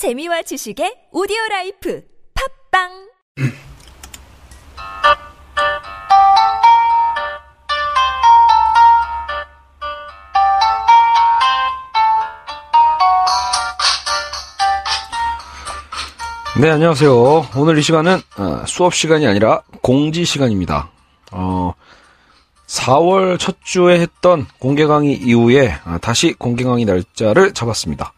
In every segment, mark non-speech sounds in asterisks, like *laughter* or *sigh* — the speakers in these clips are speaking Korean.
재미와 지식의 오디오 라이프 팟빵 네, 안녕하세요. 오늘 이 시간은 어, 수업 시간이 아니라 공지 시간입니다. 어, 4월 첫 주에 했던 공개 강의 이후에 아, 다시 공개 강의 날짜를 잡았습니다.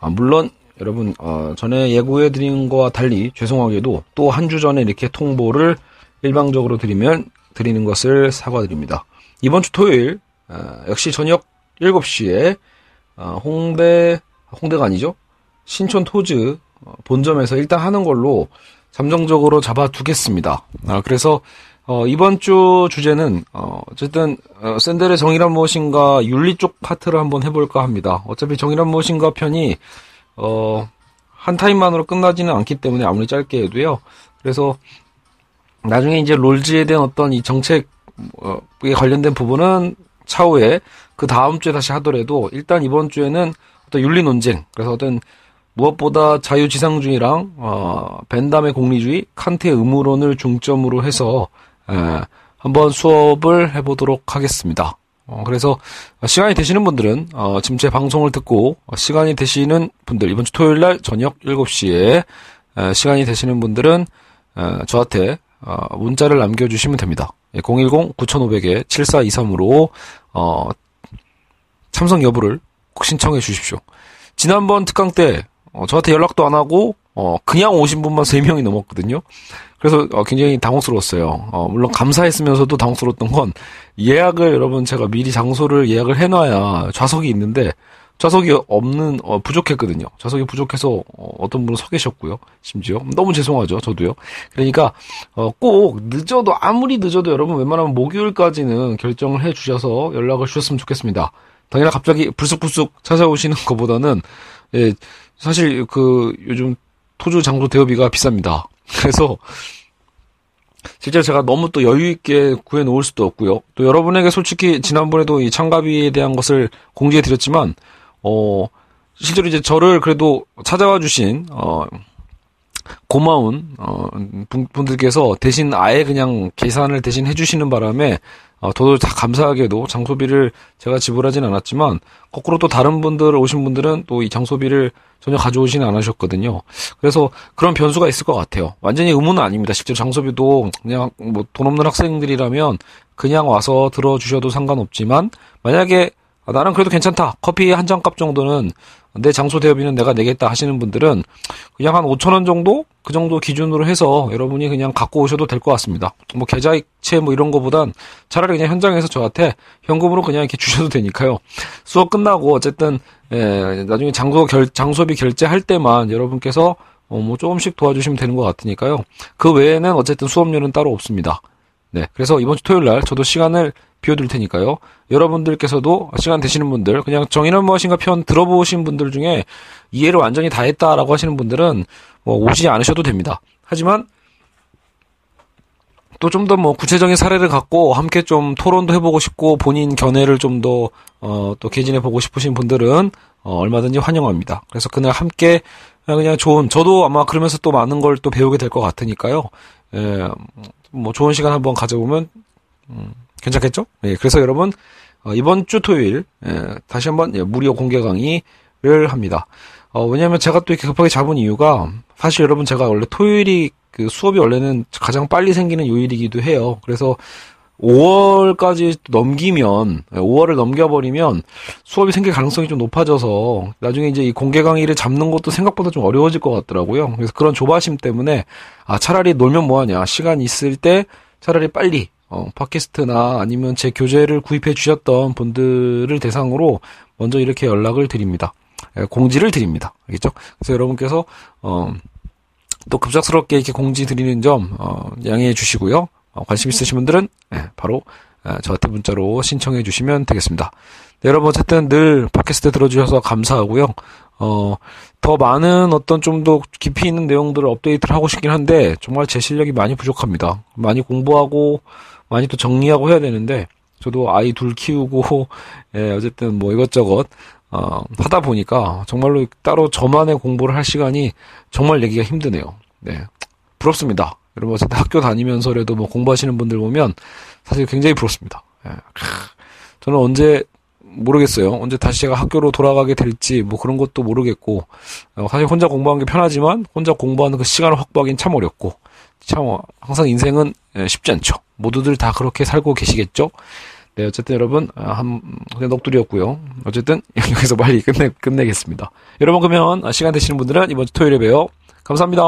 아, 물론 여러분 어, 전에 예고해 드린 것과 달리 죄송하게도 또 한 주 전에 이렇게 통보를 일방적으로 드리면 드리는 것을 사과드립니다. 이번 주 토요일 어, 역시 저녁 7시에 어, 홍대 홍대가 아니죠? 신촌 토즈 어, 본점에서 일단 하는 걸로 잠정적으로 잡아두겠습니다. 아, 그래서 어, 이번 주 주제는 어, 어쨌든 어, 샌델의 정의란 무엇인가 윤리 쪽 파트를 한번 해볼까 합니다. 어차피 정의란 무엇인가 편이 어, 한 타임만으로 끝나지는 않기 때문에 아무리 짧게 해도요. 그래서 나중에 이제 롤즈에 대한 어떤 이 정책에 관련된 부분은 차후에 그 다음 주에 다시 하더라도 일단 이번 주에는 어떤 윤리 논쟁 그래서 어떤 무엇보다 자유지상주의랑 어, 벤담의 공리주의, 칸트의 의무론을 중점으로 해서 에, 한번 수업을 해보도록 하겠습니다. 어, 그래서 시간이 되시는 분들은 어, 지금 제 방송을 듣고 시간이 되시는 분들 이번 주 토요일 날 저녁 7시에 에, 시간이 되시는 분들은 에, 저한테 어, 문자를 남겨주시면 됩니다. 010-9500에 7423으로 어, 참석 여부를 꼭 신청해 주십시오. 지난번 특강 때 어, 저한테 연락도 안 하고 어, 그냥 오신 분만 3명이 넘었거든요. 그래서 어, 굉장히 당혹스러웠어요. 어, 물론 감사했으면서도 당혹스러웠던 건 예약을 여러분 제가 미리 장소를 예약을 해놔야 좌석이 있는데 좌석이 없는 어, 부족했거든요. 좌석이 부족해서 어, 떤 분은 서 계셨고요. 심지어 너무 죄송하죠. 저도요. 그러니까 어, 꼭 늦어도 아무리 늦어도 여러분 웬만하면 목요일까지는 결정을 해주셔서 연락을 주셨으면 좋겠습니다. 당연히 갑자기 불쑥불쑥 찾아오시는 것보다는 예, 사실 그 요즘 토주 장소 대여비가 비쌉니다. 그래서 실제로 제가 너무 또 여유 있게 구해 놓을 수도 없고요. 또 여러분에게 솔직히 지난번에도 이 참가비에 대한 것을 공지해 드렸지만 어 실제로 이제 저를 그래도 찾아와 주신 어 고마운 어 분들께서 대신 아예 그냥 계산을 대신 해 주시는 바람에 어, 저도 다 감사하게도 장소비를 제가 지불하진 않았지만 거꾸로 또 다른 분들 오신 분들은 또 이 장소비를 전혀 가져오지는 않으셨거든요. 그래서 그런 변수가 있을 것 같아요. 완전히 의무는 아닙니다. 실제로 장소비도 그냥 뭐 돈 없는 학생들이라면 그냥 와서 들어주셔도 상관없지만 만약에 아, 나는 그래도 괜찮다. 커피 한 잔 값 정도는 내 장소 대여비는 내가 내겠다 하시는 분들은 그냥 한 5천 원 정도 그 정도 기준으로 해서 여러분이 그냥 갖고 오셔도 될 것 같습니다. 뭐 계좌이체 뭐 이런 거보단 차라리 그냥 현장에서 저한테 현금으로 그냥 이렇게 *laughs* 주셔도 되니까요. 수업 끝나고 어쨌든 예, 나중에 장소 결 장소비 결제할 때만 여러분께서 어, 뭐 조금씩 도와주시면 되는 것 같으니까요. 그 외에는 어쨌든 수업료는 따로 없습니다. 네. 그래서 이번 주 토요일 날 저도 시간을 비워둘 테니까요. 여러분들께서도 시간 되시는 분들, 그냥 정의는 무엇인가 편 들어보신 분들 중에 이해를 완전히 다 했다라고 하시는 분들은 뭐 오시지 않으셔도 됩니다. 하지만 또 좀 더 뭐 구체적인 사례를 갖고 함께 좀 토론도 해보고 싶고 본인 견해를 좀 더, 어, 또 개진해 보고 싶으신 분들은 어, 얼마든지 환영합니다. 그래서 그날 함께 그냥 좋은, 저도 아마 그러면서 또 많은 걸 또 배우게 될 것 같으니까요. 예, 뭐 좋은 시간 한번 가져보면, 음, 괜찮겠죠? 예, 그래서 여러분, 어, 이번 주 토요일, 예, 다시 한번 예, 무료 공개 강의를 합니다. 어, 왜냐면 제가 또 이렇게 급하게 잡은 이유가, 사실 여러분 제가 원래 토요일이 그 수업이 원래는 가장 빨리 생기는 요일이기도 해요. 그래서 5월까지 넘기면, 5월을 넘겨버리면 수업이 생길 가능성이 좀 높아져서 나중에 이제 이 공개 강의를 잡는 것도 생각보다 좀 어려워질 것 같더라고요. 그래서 그런 조바심 때문에, 아, 차라리 놀면 뭐하냐. 시간 있을 때 차라리 빨리 어, 팟캐스트나 아니면 제 교재를 구입해 주셨던 분들을 대상으로 먼저 이렇게 연락을 드립니다. 예, 공지를 드립니다. 알겠죠? 그래서 여러분께서, 어, 또 급작스럽게 이렇게 공지 드리는 점, 어, 양해해 주시고요. 어, 관심 있으신 분들은, 예, 바로, 예, 저한테 문자로 신청해 주시면 되겠습니다. 네, 여러분, 어쨌든 늘 팟캐스트 들어주셔서 감사하고요. 어, 더 많은 어떤 좀 더 깊이 있는 내용들을 업데이트를 하고 싶긴 한데, 정말 제 실력이 많이 부족합니다. 많이 공부하고, 많이 또 정리하고 해야 되는데 저도 아이 둘 키우고 *laughs* 예, 어쨌든 뭐 이것저것 어, 하다 보니까 정말로 따로 저만의 공부를 할 시간이 정말 내기가 힘드네요. 네. 부럽습니다. 여러분 어쨌든 학교 다니면서라도 뭐 공부하시는 분들 보면 사실 굉장히 부럽습니다. 예. 저는 언제 모르겠어요. 언제 다시 제가 학교로 돌아가게 될지 뭐 그런 것도 모르겠고 어, 사실 혼자 공부하는 게 편하지만 혼자 공부하는 그 시간을 확보하기는 참 어렵고 참 어, 항상 인생은 예, 쉽지 않죠. 모두들 다 그렇게 살고 계시겠죠. 네, 어쨌든 여러분 아, 한 그냥 넋두리였고요. 어쨌든 *laughs* 여기서 빨리 끝내 끝내겠습니다. 여러분 그러면 시간 되시는 분들은 이번 주 토요일에 봬요. 감사합니다.